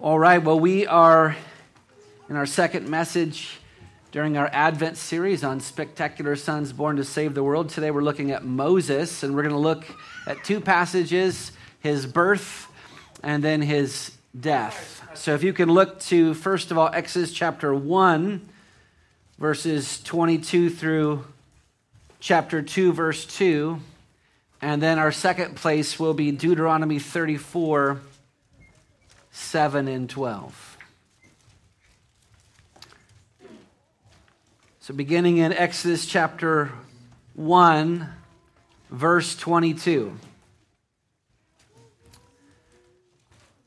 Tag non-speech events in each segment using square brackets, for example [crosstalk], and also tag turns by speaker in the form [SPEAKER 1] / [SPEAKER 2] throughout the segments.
[SPEAKER 1] All right, well, we are in our second message during our Advent series on spectacular sons born to save the world. Today we're looking at Moses, and we're going to look at two passages his birth and then his death. So if you can look to, first of all, Exodus chapter 1, verses 22 through chapter 2, verse 2. And then our second place will be Deuteronomy 34 7 and 12. So, beginning in Exodus chapter 1, verse 22.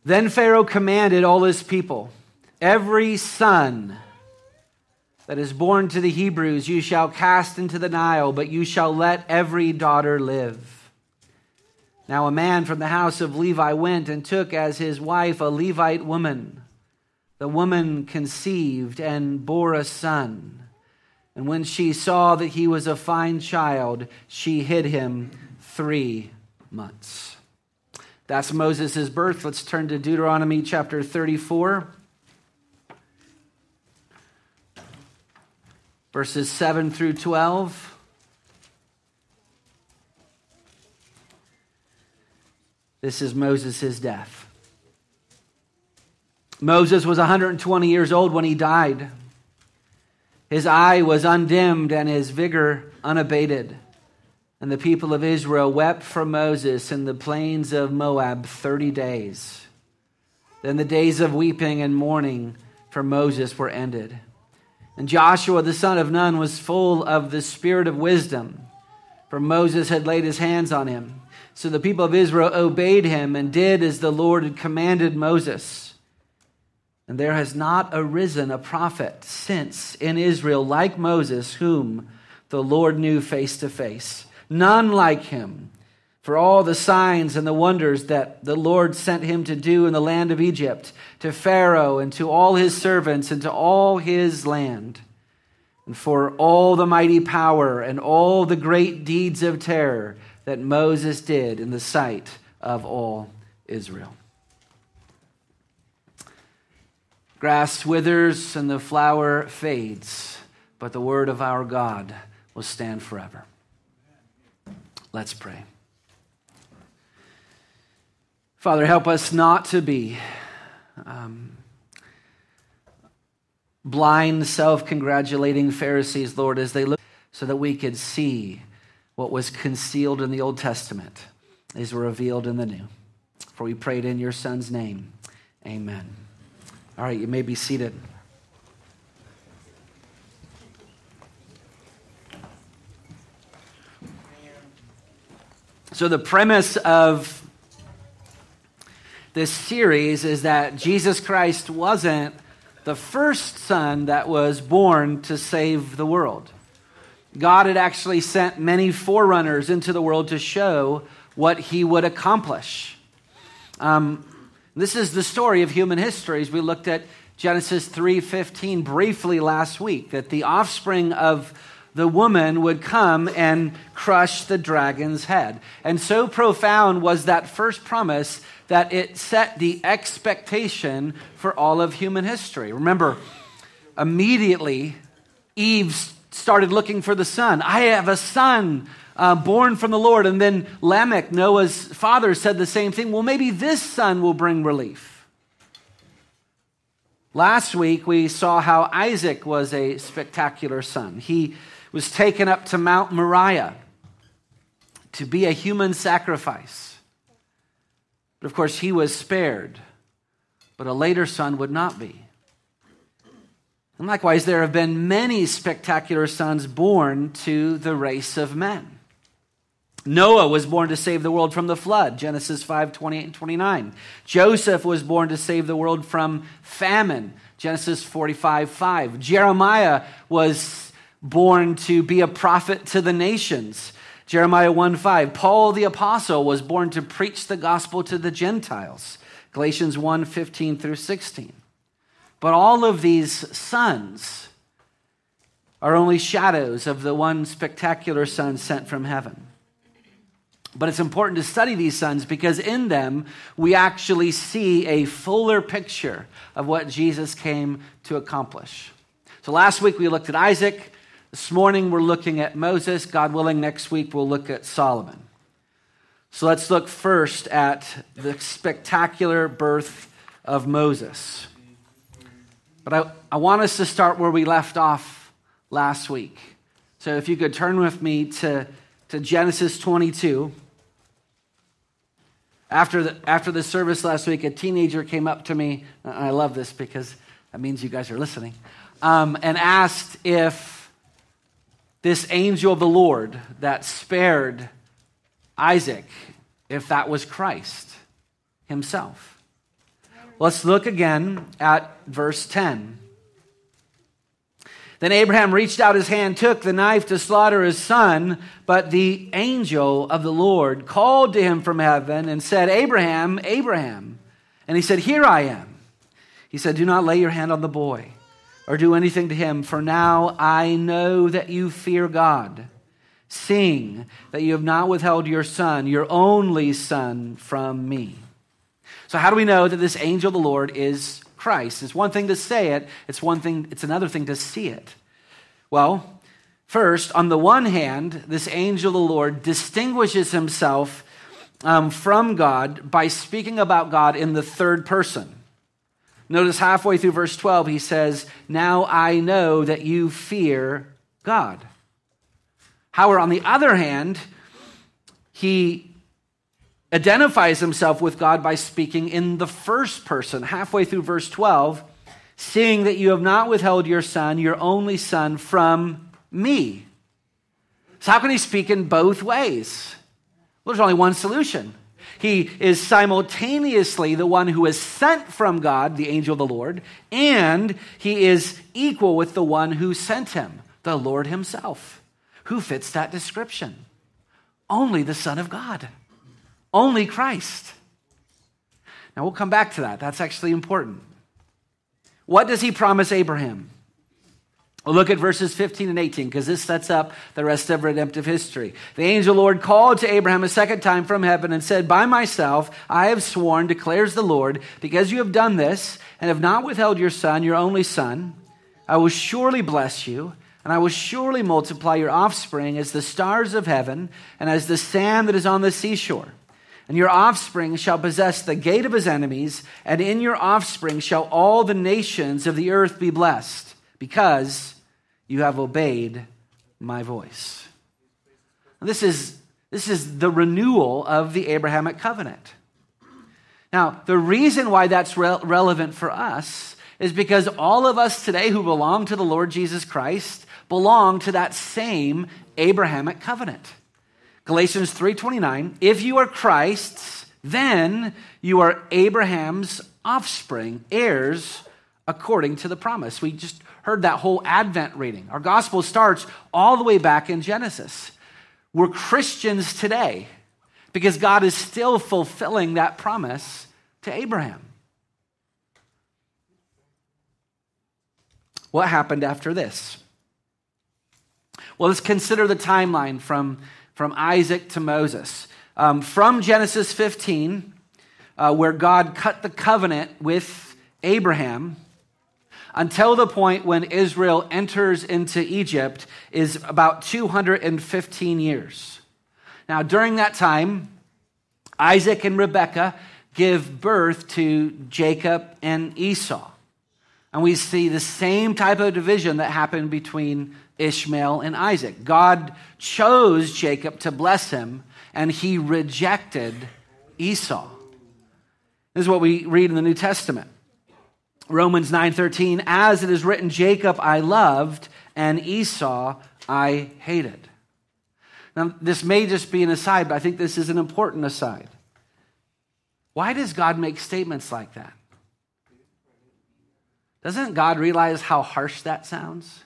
[SPEAKER 1] Then Pharaoh commanded all his people Every son that is born to the Hebrews you shall cast into the Nile, but you shall let every daughter live. Now, a man from the house of Levi went and took as his wife a Levite woman. The woman conceived and bore a son. And when she saw that he was a fine child, she hid him three months. That's Moses' birth. Let's turn to Deuteronomy chapter 34, verses 7 through 12. This is Moses' death. Moses was 120 years old when he died. His eye was undimmed and his vigor unabated. And the people of Israel wept for Moses in the plains of Moab 30 days. Then the days of weeping and mourning for Moses were ended. And Joshua the son of Nun was full of the spirit of wisdom, for Moses had laid his hands on him. So the people of Israel obeyed him and did as the Lord had commanded Moses. And there has not arisen a prophet since in Israel like Moses, whom the Lord knew face to face. None like him. For all the signs and the wonders that the Lord sent him to do in the land of Egypt, to Pharaoh and to all his servants and to all his land, and for all the mighty power and all the great deeds of terror that Moses did in the sight of all Israel. Grass withers and the flower fades, but the word of our God will stand forever. Let's pray. Father, help us not to be um, blind, self congratulating Pharisees, Lord, as they look, so that we could see what was concealed in the Old Testament is revealed in the New. For we prayed in your Son's name. Amen. All right, you may be seated. So, the premise of this series is that Jesus Christ wasn't the first son that was born to save the world. God had actually sent many forerunners into the world to show what he would accomplish. Um, this is the story of human history as we looked at Genesis 3:15 briefly last week that the offspring of the woman would come and crush the dragon's head. And so profound was that first promise that it set the expectation for all of human history. Remember, immediately Eve's started looking for the son. I have a son uh, born from the Lord. And then Lamech, Noah's father, said the same thing. Well, maybe this son will bring relief. Last week, we saw how Isaac was a spectacular son. He was taken up to Mount Moriah to be a human sacrifice. But of course, he was spared, but a later son would not be. And likewise, there have been many spectacular sons born to the race of men. Noah was born to save the world from the flood, Genesis 5 28 and 29. Joseph was born to save the world from famine, Genesis 45 5. Jeremiah was born to be a prophet to the nations, Jeremiah 1 5. Paul the apostle was born to preach the gospel to the Gentiles, Galatians 1 15 through 16. But all of these sons are only shadows of the one spectacular son sent from heaven. But it's important to study these sons because in them we actually see a fuller picture of what Jesus came to accomplish. So last week we looked at Isaac. This morning we're looking at Moses. God willing, next week we'll look at Solomon. So let's look first at the spectacular birth of Moses. But I, I want us to start where we left off last week. So if you could turn with me to, to Genesis 22. After the, after the service last week, a teenager came up to me, and I love this because that means you guys are listening, um, and asked if this angel of the Lord that spared Isaac, if that was Christ himself. Let's look again at verse 10. Then Abraham reached out his hand, took the knife to slaughter his son, but the angel of the Lord called to him from heaven and said, Abraham, Abraham. And he said, Here I am. He said, Do not lay your hand on the boy or do anything to him, for now I know that you fear God, seeing that you have not withheld your son, your only son, from me. So, how do we know that this angel of the Lord is Christ? It's one thing to say it, it's one thing, it's another thing to see it. Well, first, on the one hand, this angel of the Lord distinguishes himself um, from God by speaking about God in the third person. Notice halfway through verse 12, he says, Now I know that you fear God. However, on the other hand, he identifies himself with God by speaking in the first person. Halfway through verse 12, seeing that you have not withheld your son, your only son, from me. So, how can he speak in both ways? Well, there's only one solution. He is simultaneously the one who is sent from God, the angel of the Lord, and he is equal with the one who sent him, the Lord himself. Who fits that description? Only the Son of God. Only Christ. Now we'll come back to that. That's actually important. What does he promise Abraham? Look at verses 15 and 18 because this sets up the rest of redemptive history. The angel Lord called to Abraham a second time from heaven and said, By myself I have sworn, declares the Lord, because you have done this and have not withheld your son, your only son, I will surely bless you, and I will surely multiply your offspring as the stars of heaven and as the sand that is on the seashore and your offspring shall possess the gate of his enemies, and in your offspring shall all the nations of the earth be blessed, because you have obeyed my voice. This is, this is the renewal of the Abrahamic covenant. Now, the reason why that's re- relevant for us is because all of us today who belong to the Lord Jesus Christ belong to that same Abrahamic covenant. Galatians 3:29, if you are Christ's, then you are Abraham's offspring, heirs according to the promise. We just heard that whole Advent reading. Our gospel starts all the way back in Genesis. We're Christians today because God is still fulfilling that promise to Abraham. What happened after this? Well, let's consider the timeline from from Isaac to Moses. Um, from Genesis 15, uh, where God cut the covenant with Abraham, until the point when Israel enters into Egypt is about 215 years. Now, during that time, Isaac and Rebekah give birth to Jacob and Esau. And we see the same type of division that happened between Ishmael and Isaac. God chose Jacob to bless him, and he rejected Esau. This is what we read in the New Testament. Romans 9:13 as it is written Jacob I loved and Esau I hated. Now this may just be an aside but I think this is an important aside. Why does God make statements like that? Doesn't God realize how harsh that sounds?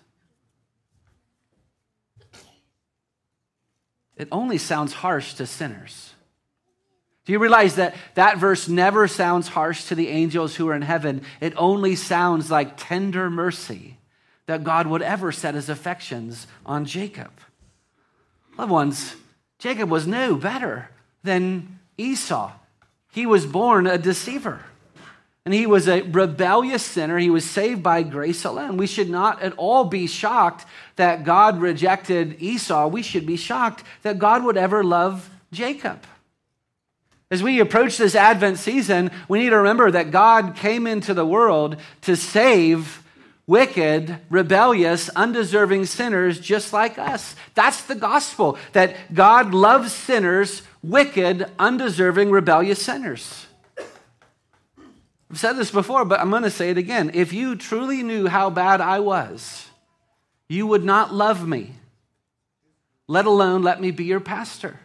[SPEAKER 1] It only sounds harsh to sinners. Do you realize that that verse never sounds harsh to the angels who are in heaven? It only sounds like tender mercy that God would ever set his affections on Jacob. Loved ones, Jacob was no better than Esau. He was born a deceiver. And he was a rebellious sinner. He was saved by grace alone. We should not at all be shocked that God rejected Esau. We should be shocked that God would ever love Jacob. As we approach this Advent season, we need to remember that God came into the world to save wicked, rebellious, undeserving sinners just like us. That's the gospel, that God loves sinners, wicked, undeserving, rebellious sinners. I've said this before, but I'm going to say it again. If you truly knew how bad I was, you would not love me, let alone let me be your pastor.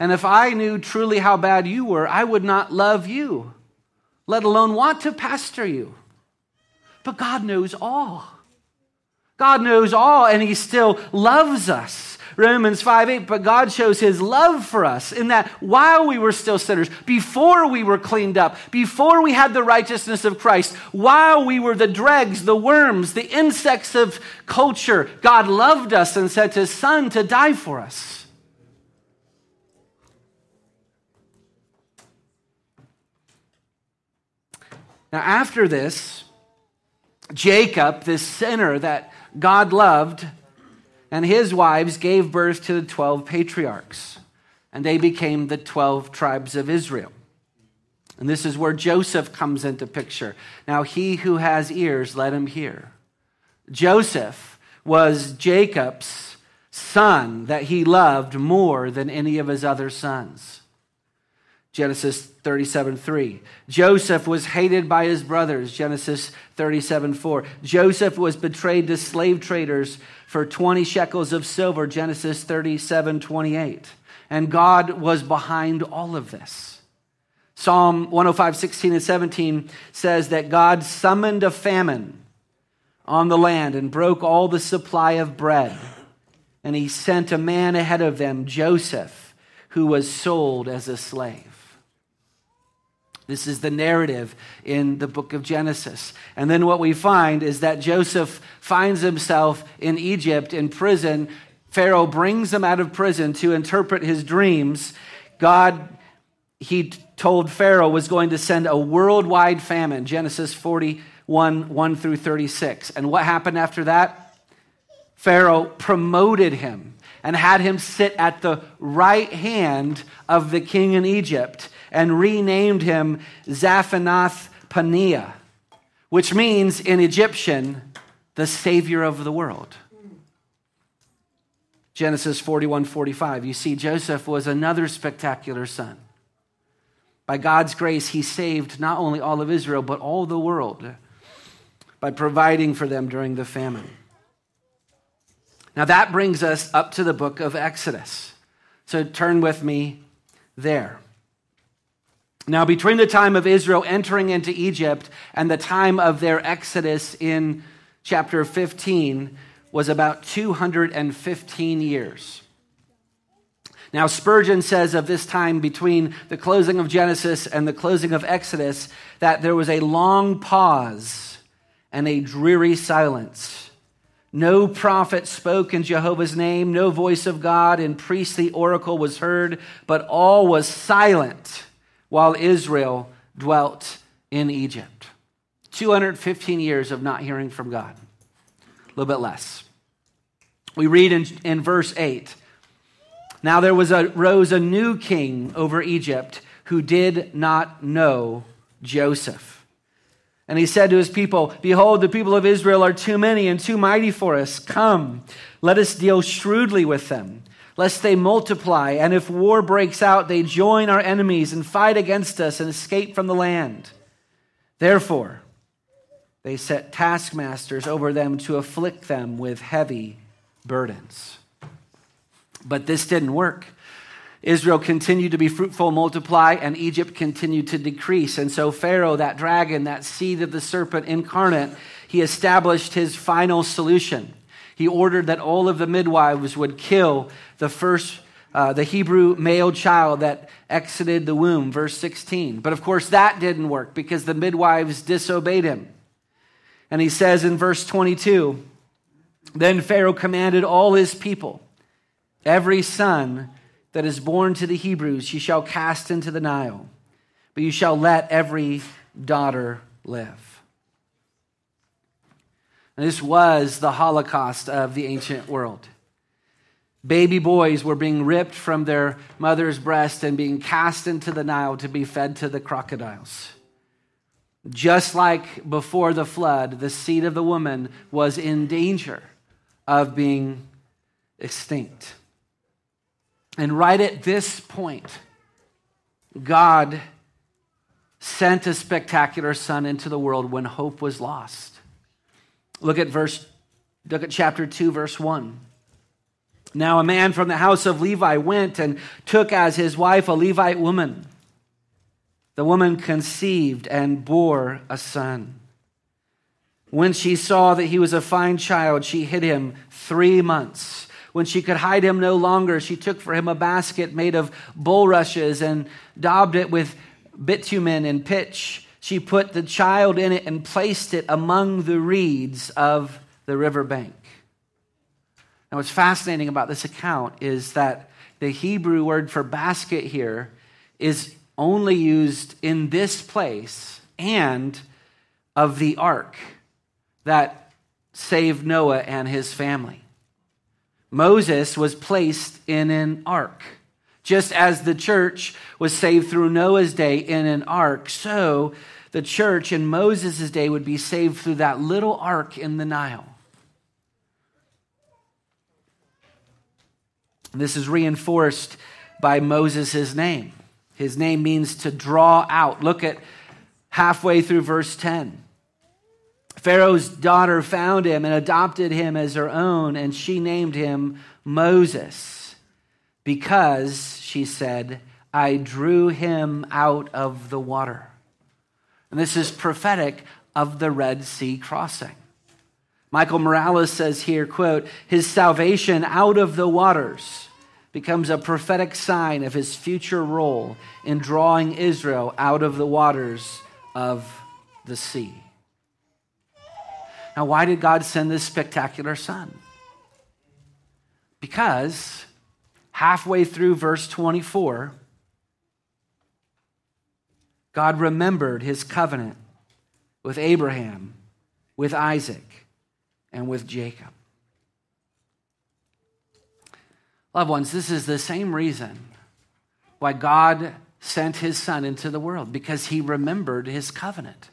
[SPEAKER 1] And if I knew truly how bad you were, I would not love you, let alone want to pastor you. But God knows all. God knows all, and He still loves us. Romans 5 8, but God shows his love for us in that while we were still sinners, before we were cleaned up, before we had the righteousness of Christ, while we were the dregs, the worms, the insects of culture, God loved us and sent his son to die for us. Now, after this, Jacob, this sinner that God loved, and his wives gave birth to the 12 patriarchs, and they became the 12 tribes of Israel. And this is where Joseph comes into picture. Now, he who has ears, let him hear. Joseph was Jacob's son that he loved more than any of his other sons. Genesis 37 3. Joseph was hated by his brothers. Genesis 37 4. Joseph was betrayed to slave traders for 20 shekels of silver. Genesis 37 28. And God was behind all of this. Psalm 105 16 and 17 says that God summoned a famine on the land and broke all the supply of bread. And he sent a man ahead of them, Joseph, who was sold as a slave. This is the narrative in the book of Genesis. And then what we find is that Joseph finds himself in Egypt in prison. Pharaoh brings him out of prison to interpret his dreams. God, he told Pharaoh, was going to send a worldwide famine, Genesis 41 1 through 36. And what happened after that? Pharaoh promoted him and had him sit at the right hand of the king in Egypt and renamed him Zaphenath Paneah, which means in Egyptian, the Savior of the world. Genesis 41 45. You see, Joseph was another spectacular son. By God's grace, he saved not only all of Israel, but all the world by providing for them during the famine. Now, that brings us up to the book of Exodus. So turn with me there. Now, between the time of Israel entering into Egypt and the time of their exodus in chapter 15 was about 215 years. Now, Spurgeon says of this time between the closing of Genesis and the closing of Exodus that there was a long pause and a dreary silence. No prophet spoke in Jehovah's name, no voice of God in priestly oracle was heard, but all was silent while Israel dwelt in Egypt. 215 years of not hearing from God. A little bit less. We read in, in verse 8 Now there was a, rose a new king over Egypt who did not know Joseph. And he said to his people, Behold, the people of Israel are too many and too mighty for us. Come, let us deal shrewdly with them lest they multiply, and if war breaks out, they join our enemies and fight against us and escape from the land. Therefore, they set taskmasters over them to afflict them with heavy burdens. But this didn't work. Israel continued to be fruitful, multiply, and Egypt continued to decrease. And so Pharaoh, that dragon, that seed of the serpent incarnate, he established his final solution. He ordered that all of the midwives would kill the first, uh, the Hebrew male child that exited the womb, verse 16. But of course, that didn't work because the midwives disobeyed him. And he says in verse 22 Then Pharaoh commanded all his people, every son that is born to the Hebrews, she shall cast into the Nile, but you shall let every daughter live. And this was the Holocaust of the ancient world. Baby boys were being ripped from their mother's breast and being cast into the Nile to be fed to the crocodiles. Just like before the flood, the seed of the woman was in danger of being extinct. And right at this point, God sent a spectacular son into the world when hope was lost. Look at verse look at chapter 2 verse 1. Now a man from the house of Levi went and took as his wife a Levite woman. The woman conceived and bore a son. When she saw that he was a fine child, she hid him three months. When she could hide him no longer, she took for him a basket made of bulrushes and daubed it with bitumen and pitch. She put the child in it and placed it among the reeds of the riverbank. Now, what's fascinating about this account is that the Hebrew word for basket here is only used in this place and of the ark that saved Noah and his family. Moses was placed in an ark. Just as the church was saved through Noah's day in an ark, so the church in Moses' day would be saved through that little ark in the Nile. This is reinforced by Moses' name. His name means to draw out. Look at halfway through verse 10. Pharaoh's daughter found him and adopted him as her own, and she named him Moses because, she said, I drew him out of the water. And this is prophetic of the Red Sea crossing. Michael Morales says here, quote, his salvation out of the waters becomes a prophetic sign of his future role in drawing Israel out of the waters of the sea. Now, why did God send this spectacular son? Because halfway through verse 24, God remembered his covenant with Abraham, with Isaac, and with Jacob. Loved ones, this is the same reason why God sent his son into the world, because he remembered his covenant.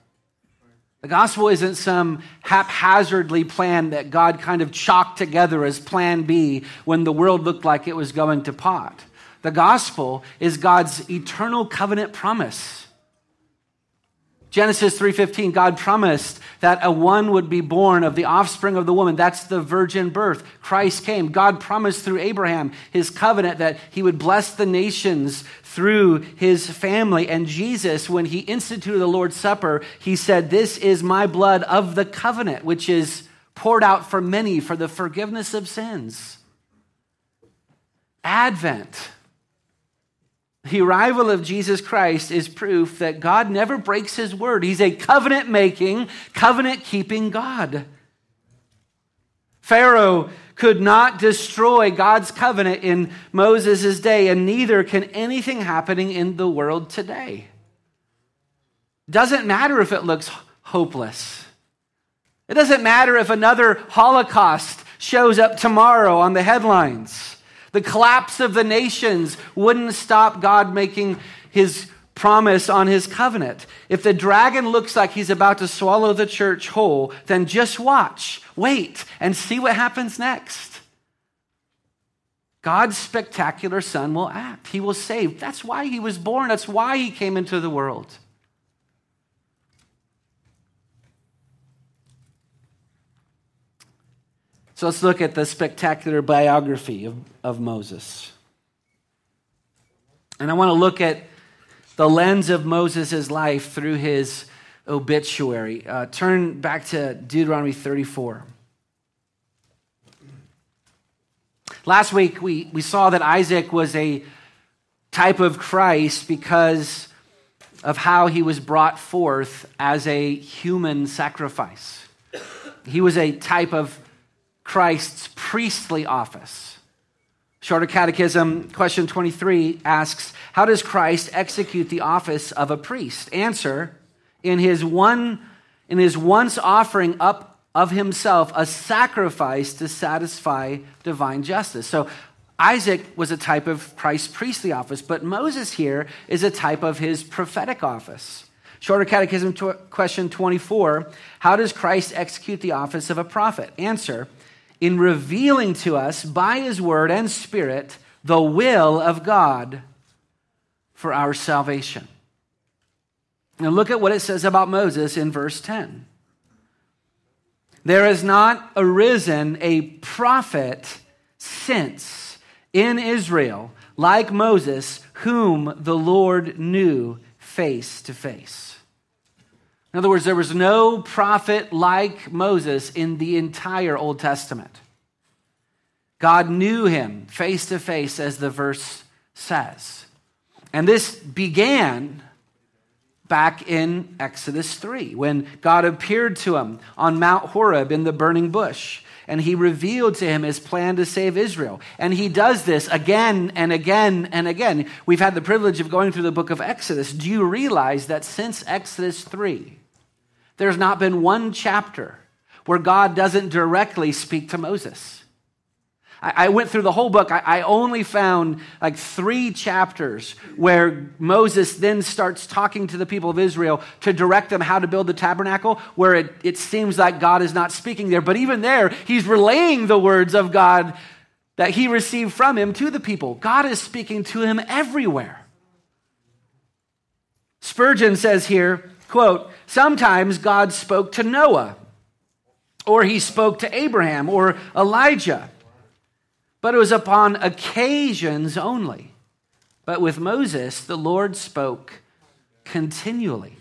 [SPEAKER 1] The gospel isn't some haphazardly plan that God kind of chalked together as plan B when the world looked like it was going to pot. The gospel is God's eternal covenant promise. Genesis 3:15 God promised that a one would be born of the offspring of the woman. That's the virgin birth. Christ came. God promised through Abraham his covenant that he would bless the nations through his family and Jesus when he instituted the Lord's supper he said this is my blood of the covenant which is poured out for many for the forgiveness of sins Advent the arrival of Jesus Christ is proof that God never breaks his word. He's a covenant making, covenant keeping God. Pharaoh could not destroy God's covenant in Moses' day, and neither can anything happening in the world today. Doesn't matter if it looks hopeless. It doesn't matter if another Holocaust shows up tomorrow on the headlines. The collapse of the nations wouldn't stop God making his promise on his covenant. If the dragon looks like he's about to swallow the church whole, then just watch, wait, and see what happens next. God's spectacular son will act. He will save. That's why he was born. That's why he came into the world. So let's look at the spectacular biography of, of Moses. And I want to look at the lens of Moses' life through his obituary. Uh, turn back to Deuteronomy 34. Last week, we, we saw that Isaac was a type of Christ because of how he was brought forth as a human sacrifice. He was a type of Christ's priestly office. Shorter Catechism, question 23 asks How does Christ execute the office of a priest? Answer In his, one, in his once offering up of himself a sacrifice to satisfy divine justice. So Isaac was a type of Christ's priestly office, but Moses here is a type of his prophetic office. Shorter Catechism, question 24 How does Christ execute the office of a prophet? Answer in revealing to us by his word and spirit the will of God for our salvation. Now look at what it says about Moses in verse 10. There has not arisen a prophet since in Israel like Moses, whom the Lord knew face to face. In other words, there was no prophet like Moses in the entire Old Testament. God knew him face to face, as the verse says. And this began back in Exodus 3 when God appeared to him on Mount Horeb in the burning bush. And he revealed to him his plan to save Israel. And he does this again and again and again. We've had the privilege of going through the book of Exodus. Do you realize that since Exodus 3, there's not been one chapter where God doesn't directly speak to Moses. I, went through the whole book. I, only found like three chapters where Moses then starts talking to the people of Israel to direct them how to build the tabernacle, where it, it seems like God is not speaking there. But even there, he's relaying the words of God that he received from him to the people. God is speaking to him everywhere. Spurgeon says here, quote, Sometimes God spoke to Noah, or he spoke to Abraham, or Elijah, but it was upon occasions only. But with Moses, the Lord spoke continually.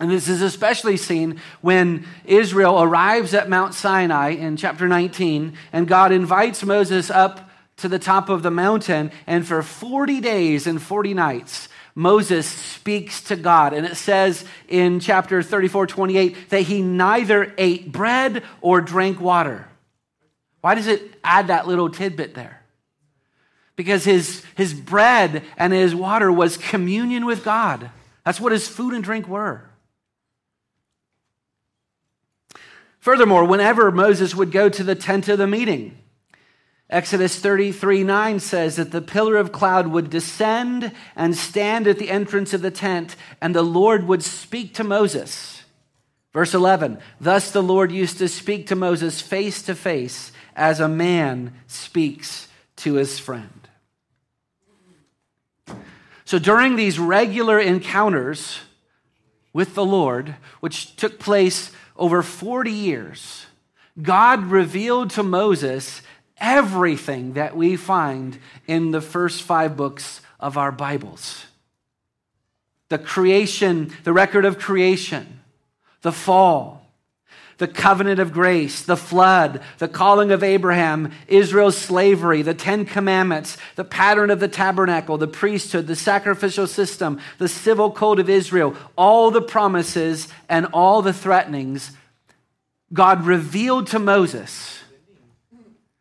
[SPEAKER 1] And this is especially seen when Israel arrives at Mount Sinai in chapter 19, and God invites Moses up to the top of the mountain, and for 40 days and 40 nights, Moses speaks to God. And it says in chapter 34, 28, that he neither ate bread or drank water. Why does it add that little tidbit there? Because his, his bread and his water was communion with God. That's what his food and drink were. Furthermore, whenever Moses would go to the tent of the meeting, Exodus 33 9 says that the pillar of cloud would descend and stand at the entrance of the tent, and the Lord would speak to Moses. Verse 11 Thus the Lord used to speak to Moses face to face as a man speaks to his friend. So during these regular encounters with the Lord, which took place over 40 years, God revealed to Moses everything that we find in the first five books of our Bibles. The creation, the record of creation, the fall, the covenant of grace, the flood, the calling of Abraham, Israel's slavery, the Ten Commandments, the pattern of the tabernacle, the priesthood, the sacrificial system, the civil code of Israel, all the promises and all the threatenings God revealed to Moses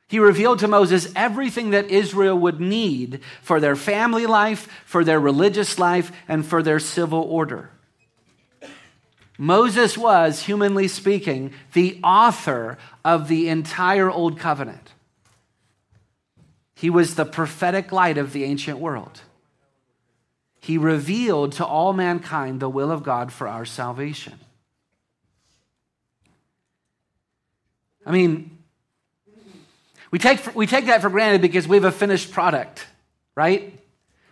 [SPEAKER 1] he revealed to Moses everything that Israel would need for their family life, for their religious life, and for their civil order. Moses was, humanly speaking, the author of the entire Old Covenant. He was the prophetic light of the ancient world. He revealed to all mankind the will of God for our salvation. I mean, we take, we take that for granted because we have a finished product, right?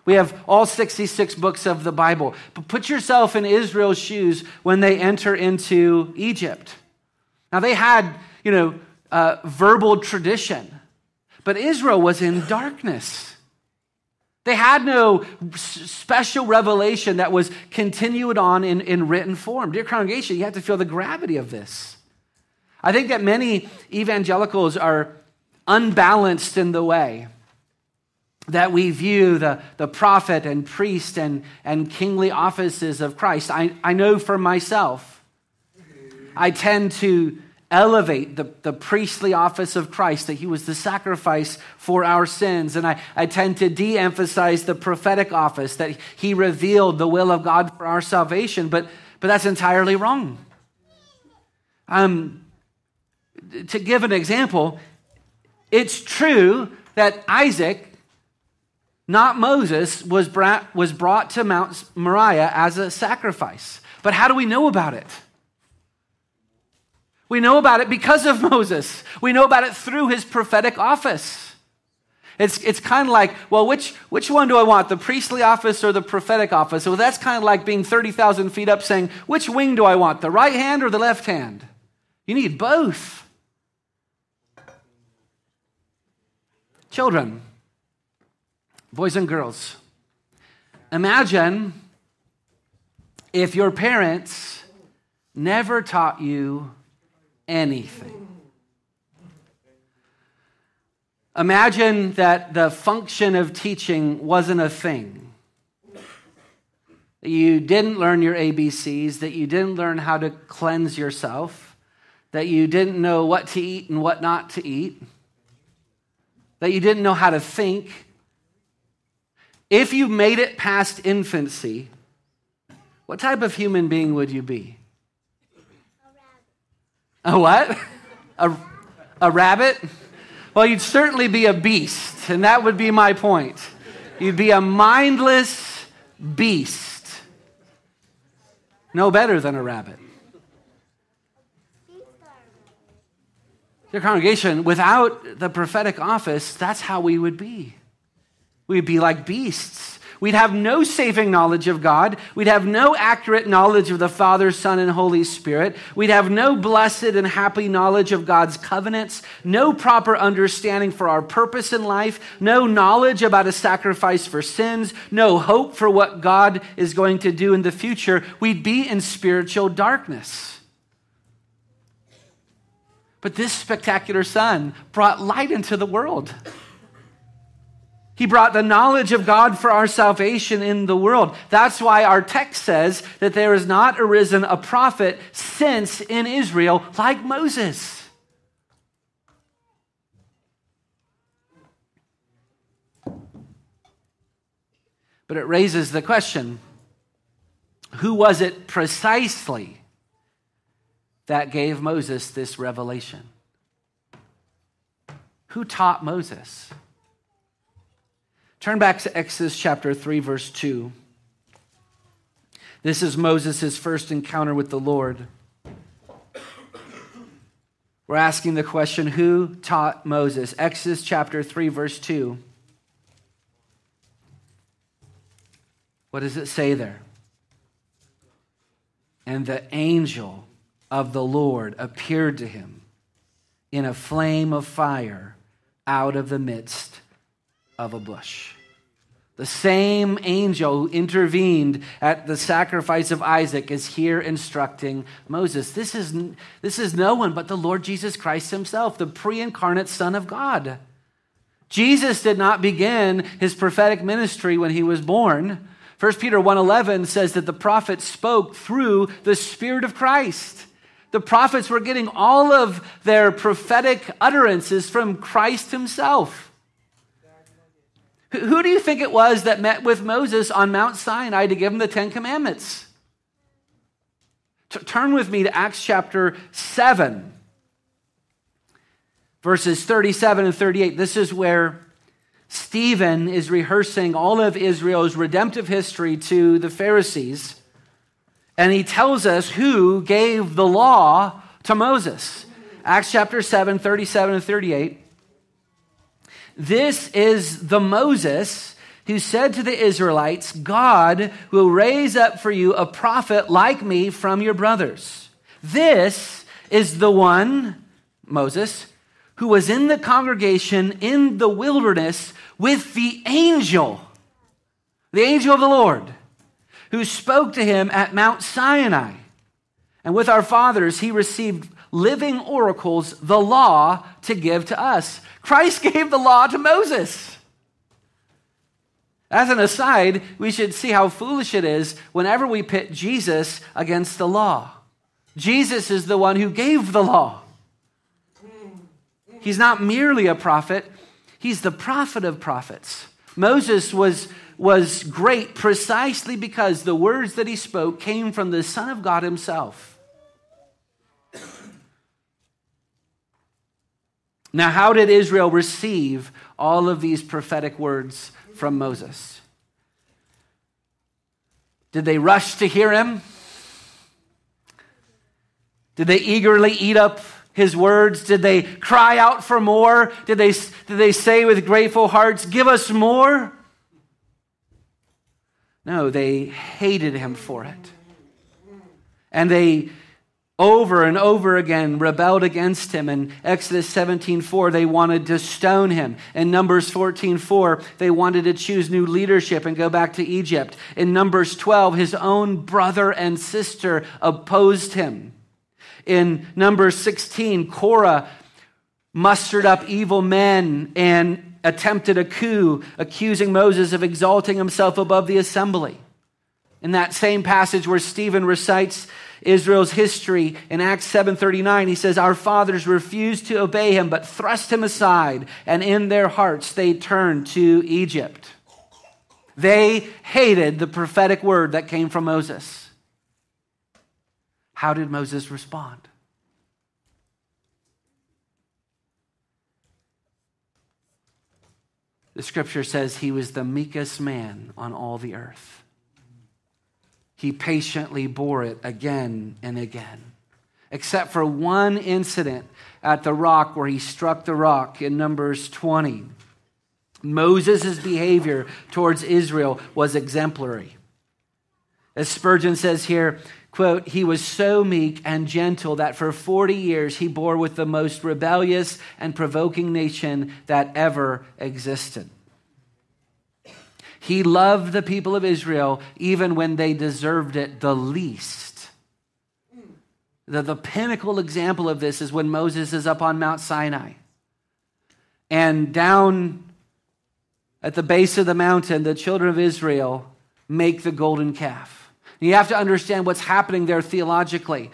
[SPEAKER 1] We have all 66 books of the Bible. But put yourself in Israel's shoes when they enter into Egypt. Now, they had, you know, uh, verbal tradition, but Israel was in darkness. They had no special revelation that was continued on in, in written form. Dear congregation, you have to feel the gravity of this. I think that many evangelicals are unbalanced in the way that we view the, the prophet and priest and, and kingly offices of Christ. I, I know for myself, I tend to elevate the, the priestly office of Christ, that he was the sacrifice for our sins. And I, I tend to de emphasize the prophetic office, that he revealed the will of God for our salvation. But, but that's entirely wrong. Um, to give an example, it's true that Isaac, not Moses, was brought, was brought to Mount Moriah as a sacrifice. But how do we know about it? We know about it because of [laughs] Moses. We know about it through his prophetic office. It's, it's kind of like, well, which, which one do I want, the priestly office or the prophetic office? Well, that's kind of like being 30,000 feet up saying, which wing do I want, the right hand or the left hand? You need both. Children, boys and girls, imagine if your parents never taught you anything. Imagine that the function of teaching wasn't a thing. That you didn't learn your ABCs, that you didn't learn how to cleanse yourself, that you didn't know what to eat and what not to eat that you didn't know how to think, if you made it past infancy, what type of human being would you be? A, a what? A, a rabbit? Well, you'd certainly be a beast, and that would be my point. You'd be a mindless beast. No better than a rabbit. Congregation, without the prophetic office, that's how we would be. We'd be like beasts. We'd have no saving knowledge of God. We'd have no accurate knowledge of the Father, Son, and Holy Spirit. We'd have no blessed and happy knowledge of God's covenants, no proper understanding for our purpose in life, no knowledge about a sacrifice for sins, no hope for what God is going to do in the future. We'd be in spiritual darkness. But this spectacular son brought light into the world. He brought the knowledge of God for our salvation in the world. That's why our text says that there has not arisen a prophet since in Israel like Moses. But it raises the question who was it precisely that gave Moses this revelation? Who taught Moses? Turn back to Exodus chapter 3, verse 2. This is Moses' first encounter with the Lord. We're asking the question who taught Moses? Exodus chapter 3, verse 2. What does it say there? And the angel of the Lord appeared to him in a flame of fire out of the midst of a bush. The same angel who intervened at the sacrifice of Isaac is here instructing Moses. This is, this is no one but the Lord Jesus Christ himself, the pre incarnate Son of God. Jesus did not begin his prophetic ministry when he was born. 1 Peter 1:11 says that the prophet spoke through the spirit of Christ. The prophets were getting all of their prophetic utterances from Christ himself. Who do you think it was that met with Moses on Mount Sinai to give him the Ten Commandments? Turn with me to Acts chapter 7, verses 37 and 38. This is where Stephen is rehearsing all of Israel's redemptive history to the Pharisees. And he tells us who gave the law to Moses. Acts chapter 7, 37 and 38. This is the Moses who said to the Israelites, God will raise up for you a prophet like me from your brothers. This is the one, Moses, who was in the congregation in the wilderness with the angel, the angel of the Lord who spoke to him at Mount Sinai. And with our fathers, he received living oracles, the law, to give to us. Christ [laughs] gave the law to Moses. As an aside, we should see how foolish it is whenever we pit Jesus against the law. Jesus is the one who gave the law. he's not merely a prophet, he's the prophet of prophets. Moses was, was great precisely because the words that he spoke came from the Son of God himself. Now, how did Israel receive all of these prophetic words from Moses? Did they rush to hear him? Did they eagerly eat up his words? Did they cry out for more? Did they, did they say with grateful hearts, Give us more? No, they hated him for it. And they over and over again rebelled against him. In Exodus 17:4, they wanted to stone him. In Numbers 14:4, they wanted to choose new leadership and go back to Egypt. In Numbers 12, his own brother and sister opposed him. In Numbers 16, Korah mustered up evil men and attempted a coup, accusing Moses of exalting himself above the assembly. In that same passage where Stephen recites Israel's history in Acts 7:39 he says our fathers refused to obey him but thrust him aside and in their hearts they turned to Egypt. They hated the prophetic word that came from Moses. How did Moses respond? The scripture says he was the meekest man on all the earth he patiently bore it again and again. Except for one incident at the rock where he struck the rock in Numbers 20. Moses' behavior towards Israel was exemplary. As Spurgeon says here, quote, he was so meek and gentle that for 40 years he bore with the most rebellious and provoking nation that ever existed. He loved the people of Israel even when they deserved it the least. The, the pinnacle example of this is when Moses is up on Mount Sinai. And down at the base of the mountain, the children of Israel make the golden calf. You have to understand what's happening there theologically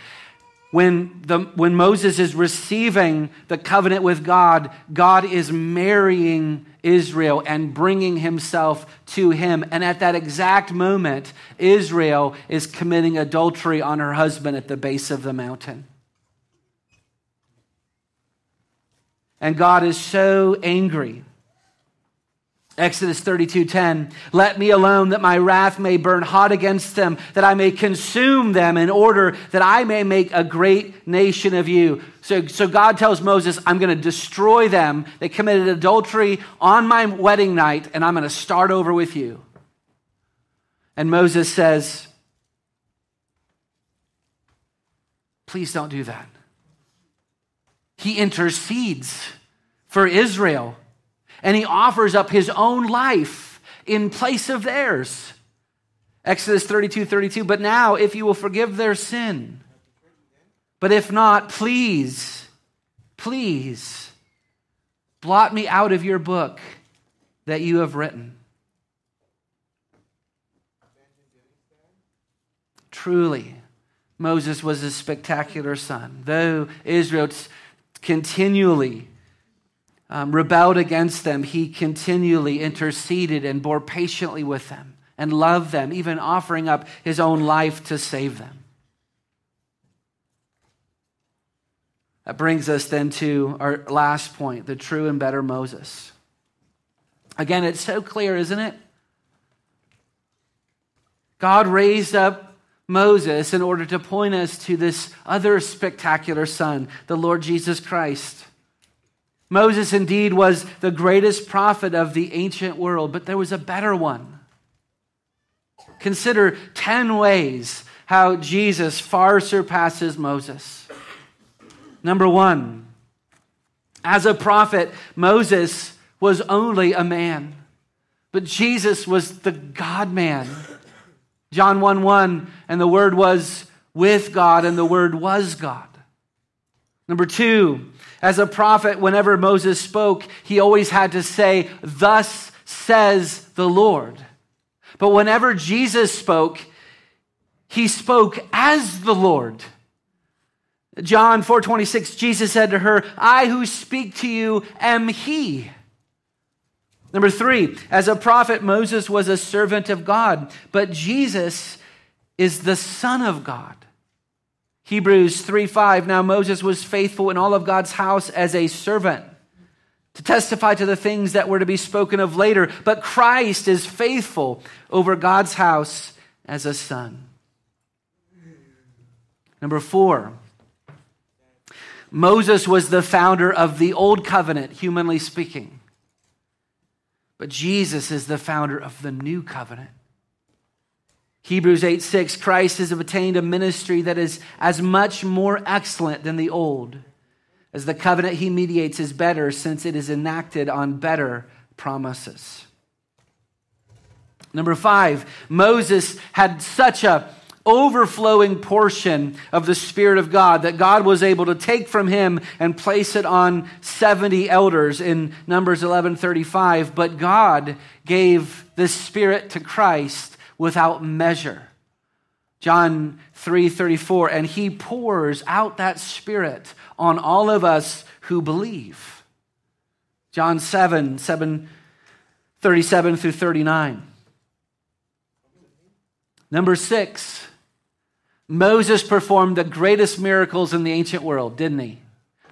[SPEAKER 1] when, the, when Moses is receiving the covenant with God, God is marrying Israel and bringing himself to him. And at that exact moment, Israel is committing adultery on her husband at the base of the mountain. And God is so angry Exodus 32:10 Let me alone that my wrath may burn hot against them that I may consume them in order that I may make a great nation of you. So, so God tells Moses I'm going to destroy them. They committed adultery on my wedding night and I'm going to start over with you. And Moses says Please don't do that. He intercedes for Israel and he offers up his own life in place of theirs. Exodus 32 32. But now, if you will forgive their sin, but if not, please, please blot me out of your book that you have written. Truly, Moses was a spectacular son. Though Israel continually um, rebelled against them, he continually interceded and bore patiently with them and loved them, even offering up his own life to save them. That brings us then to our last point the true and better Moses. Again, it's so clear, isn't it? God raised up Moses in order to point us to this other spectacular son, the Lord Jesus Christ. Moses indeed was the greatest prophet of the ancient world, but there was a better one. Consider 10 ways how Jesus far surpasses Moses. Number one, as a prophet, Moses was only a man, but Jesus was the God man. John 1 1, and the Word was with God, and the Word was God. Number two, as a prophet, whenever Moses spoke, he always had to say, Thus says the Lord. But whenever Jesus spoke, he spoke as the Lord. John 4:26 Jesus said to her, "I who speak to you am he." Number 3, as a prophet Moses was a servant of God, but Jesus is the son of God. Hebrews 3:5 Now Moses was faithful in all of God's house as a servant to testify to the things that were to be spoken of later, but Christ is faithful over God's house as a son. Number 4 Moses was the founder of the old covenant, humanly speaking. But Jesus is the founder of the new covenant. Hebrews 8 6, Christ has obtained a ministry that is as much more excellent than the old, as the covenant he mediates is better, since it is enacted on better promises. Number five, Moses had such a overflowing portion of the Spirit of God that God was able to take from him and place it on 70 elders in Numbers 11:35 but God gave the Spirit to Christ without measure. John 3:34 and he pours out that spirit on all of us who believe. John 7 7 37 through 39 Number 6 Moses performed the greatest miracles in the ancient world, didn't he?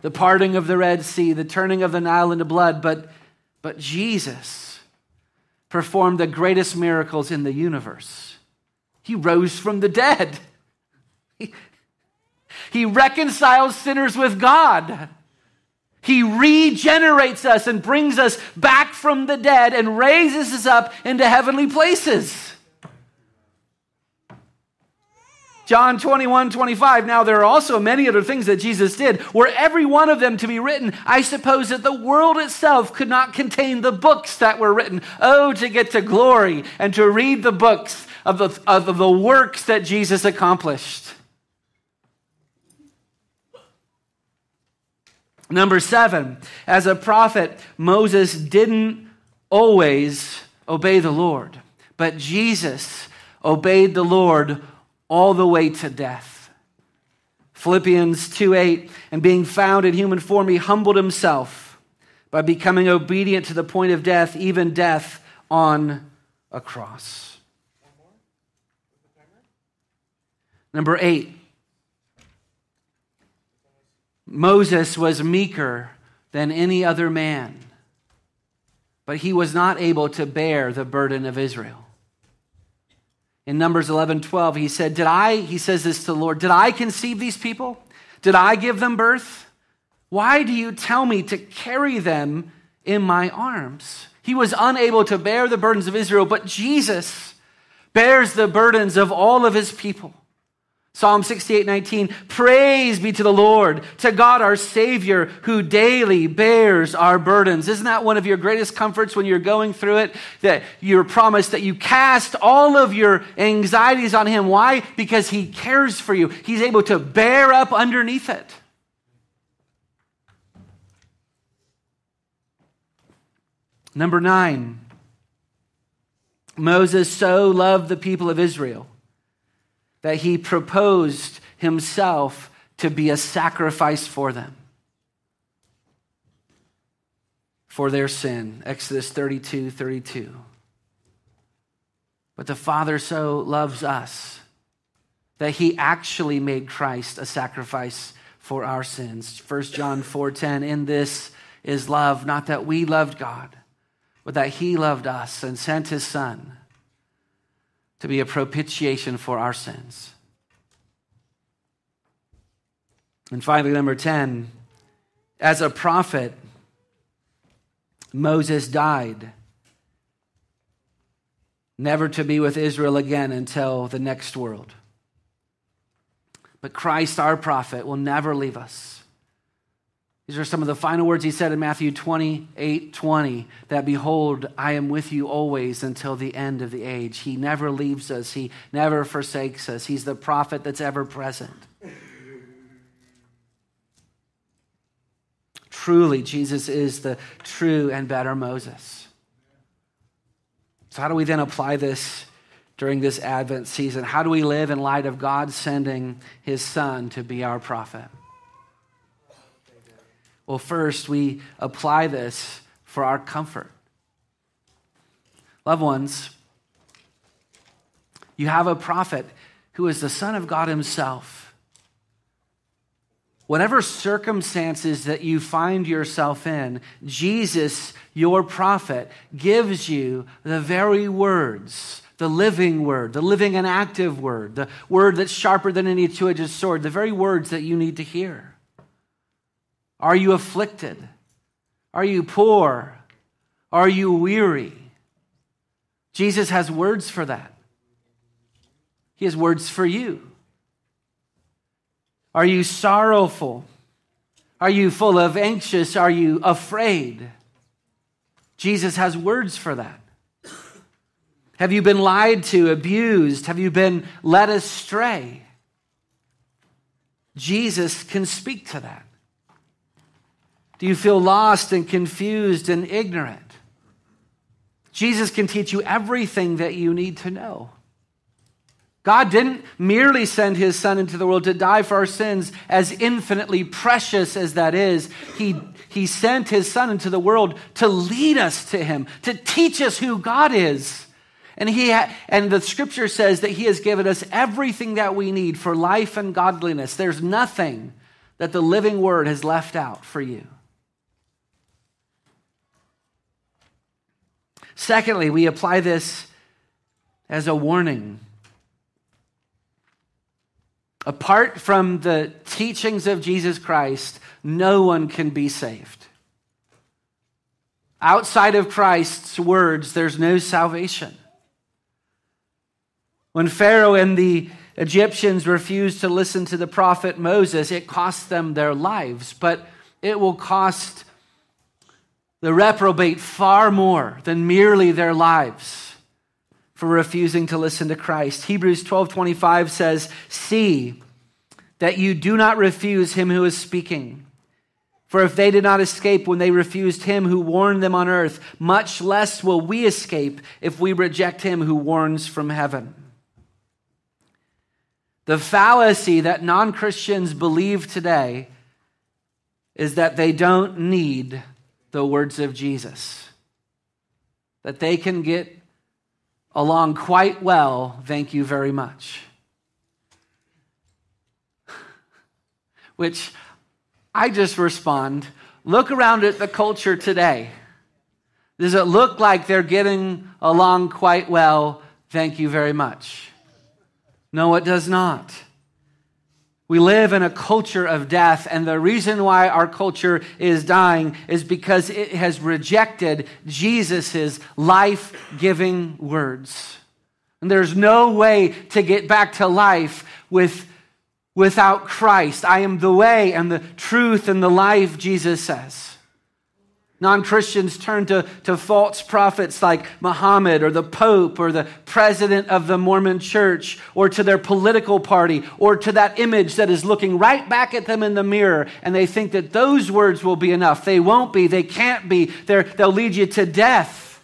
[SPEAKER 1] The parting of the Red Sea, the turning of the Nile into blood, but, but Jesus performed the greatest miracles in the universe. He rose from the dead. He, he reconciles sinners with God. He regenerates us and brings us back from the dead and raises us up into heavenly places. John 21, 25. Now, there are also many other things that Jesus did. Were every one of them to be written, I suppose that the world itself could not contain the books that were written. Oh, to get to glory and to read the books of the, of the works that Jesus accomplished. Number seven, as a prophet, Moses didn't always obey the Lord, but Jesus obeyed the Lord all the way to death. Philippians 2 8, and being found in human form, he humbled himself by becoming obedient to the point of death, even death on a cross. Number eight, Moses was meeker than any other man, but he was not able to bear the burden of Israel in Numbers 11 12, he said, Did I, he says this to the Lord, did I conceive these people? Did I give them birth? Why do you tell me to carry them in my arms? He was unable to bear the burdens of Israel, but Jesus bears the burdens of all of his people. Psalm 68 19, praise be to the Lord, to God our Savior, who daily bears our burdens. Isn't that one of your greatest comforts when you're going through it? That you're promised that you cast all of your anxieties on Him. Why? Because He cares for you, He's able to bear up underneath it. Number nine, Moses so loved the people of Israel that he proposed himself to be a sacrifice for them, for their sin. Exodus 32 32. But the Father so loves us that he actually made Christ a sacrifice for our sins. 1 John 4:10 in this is love not that we loved God but that he loved us and sent his son to be a propitiation for our sins. And finally, number 10, as a prophet, Moses died, never to be with Israel again until the next world. But Christ, our prophet, will never leave us. These are some of the final words he said in Matthew 28 20 that, Behold, I am with you always until the end of the age. He never leaves us, he never forsakes us. He's the prophet that's ever present. Truly, Jesus is the true and better Moses. So, how do we then apply this during this Advent season? How do we live in light of God sending his son to be our prophet? Well, first, we apply this for our comfort. Loved ones, you have a prophet who is the Son of God Himself. Whatever circumstances that you find yourself in, Jesus, your prophet, gives you the very words, the living word, the living and active word, the word that's sharper than any two edged sword, the very words that you need to hear. Are you afflicted? Are you poor? Are you weary? Jesus has words for that. He has words for you. Are you sorrowful? Are you full of anxious? Are you afraid? Jesus has words for that. Have you been lied to, abused? Have you been led astray? Jesus can speak to that. Do you feel lost and confused and ignorant? Jesus can teach you everything that you need to know. God didn't merely send his son into the world to die for our sins, as infinitely precious as that is. He, he sent his son into the world to lead us to him, to teach us who God is. And, he ha- and the scripture says that he has given us everything that we need for life and godliness. There's nothing that the living word has left out for you. Secondly, we apply this as a warning. Apart from the teachings of Jesus Christ, no one can be saved. Outside of Christ's words, there's no salvation. When Pharaoh and the Egyptians refused to listen to the prophet Moses, it cost them their lives, but it will cost the reprobate far more than merely their lives for refusing to listen to Christ. Hebrews 12:25 says, "See that you do not refuse him who is speaking. For if they did not escape when they refused him who warned them on earth, much less will we escape if we reject him who warns from heaven." The fallacy that non-Christians believe today is that they don't need the words of Jesus. That they can get along quite well, thank you very much. [laughs] Which I just respond look around at the culture today. Does it look like they're getting along quite well? Thank you very much. No, it does not. We live in a culture of death, and the reason why our culture is dying is because it has rejected Jesus' life giving words. And there's no way to get back to life with, without Christ. I am the way and the truth and the life, Jesus says. Non Christians turn to, to false prophets like Muhammad or the Pope or the president of the Mormon church or to their political party or to that image that is looking right back at them in the mirror and they think that those words will be enough. They won't be, they can't be, they they'll lead you to death.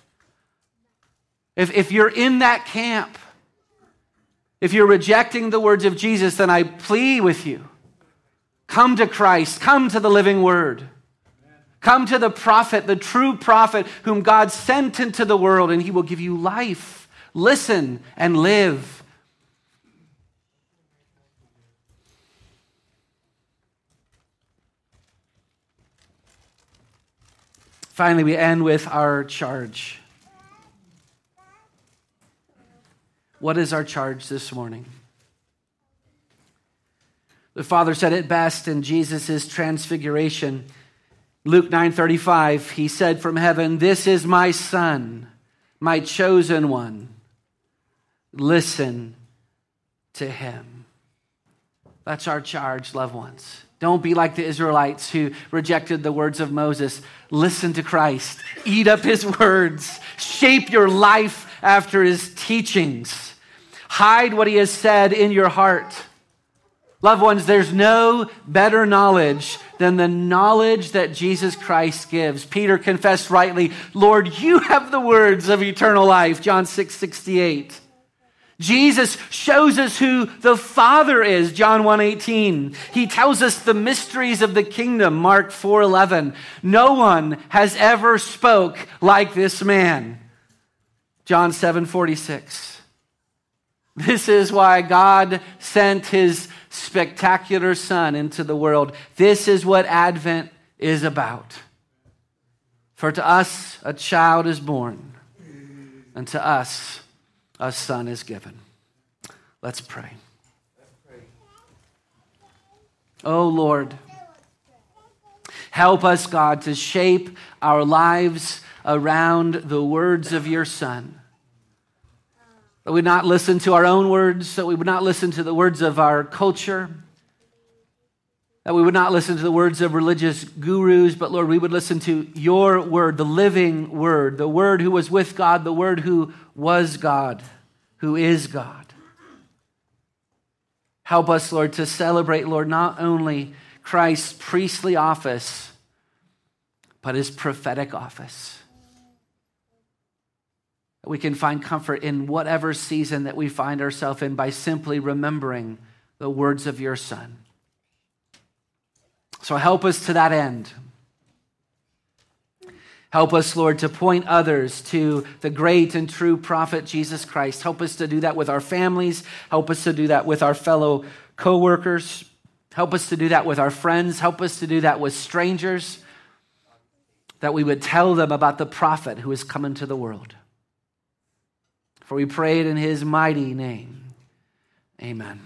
[SPEAKER 1] If, if you're in that camp, if you're rejecting the words of Jesus, then I plead with you come to Christ, come to the living word. Come to the prophet, the true prophet whom God sent into the world, and he will give you life. Listen and live. Finally, we end with our charge. What is our charge this morning? The Father said it best in Jesus' transfiguration. Luke 9:35 he said from heaven this is my son my chosen one. Listen to him. That's our charge loved ones. Don't be like the Israelites who rejected the words of Moses. Listen to Christ. Eat up his words. Shape your life after his teachings. Hide what he has said in your heart. Loved ones, there's no better knowledge than the knowledge that Jesus Christ gives. Peter confessed rightly, Lord, you have the words of eternal life, John 6 68. Jesus shows us who the Father is, John 1:18. He tells us the mysteries of the kingdom, Mark 4:11. No one has ever spoke like this man. John 7:46. This is why God sent his spectacular son into the world. This is what Advent is about. For to us a child is born, and to us a son is given. Let's pray. Oh Lord, help us, God, to shape our lives around the words of your Son. That we would not listen to our own words, that we would not listen to the words of our culture, that we would not listen to the words of religious gurus, but Lord, we would listen to your word, the living word, the word who was with God, the word who was God, who is God. Help us, Lord, to celebrate, Lord, not only Christ's priestly office, but his prophetic office. We can find comfort in whatever season that we find ourselves in by simply remembering the words of your Son. So help us to that end. Help us, Lord, to point others to the great and true prophet Jesus Christ. Help us to do that with our families. Help us to do that with our fellow coworkers. Help us to do that with our friends. Help us to do that with strangers. That we would tell them about the prophet who is come into the world. For we pray it in his mighty name. Amen.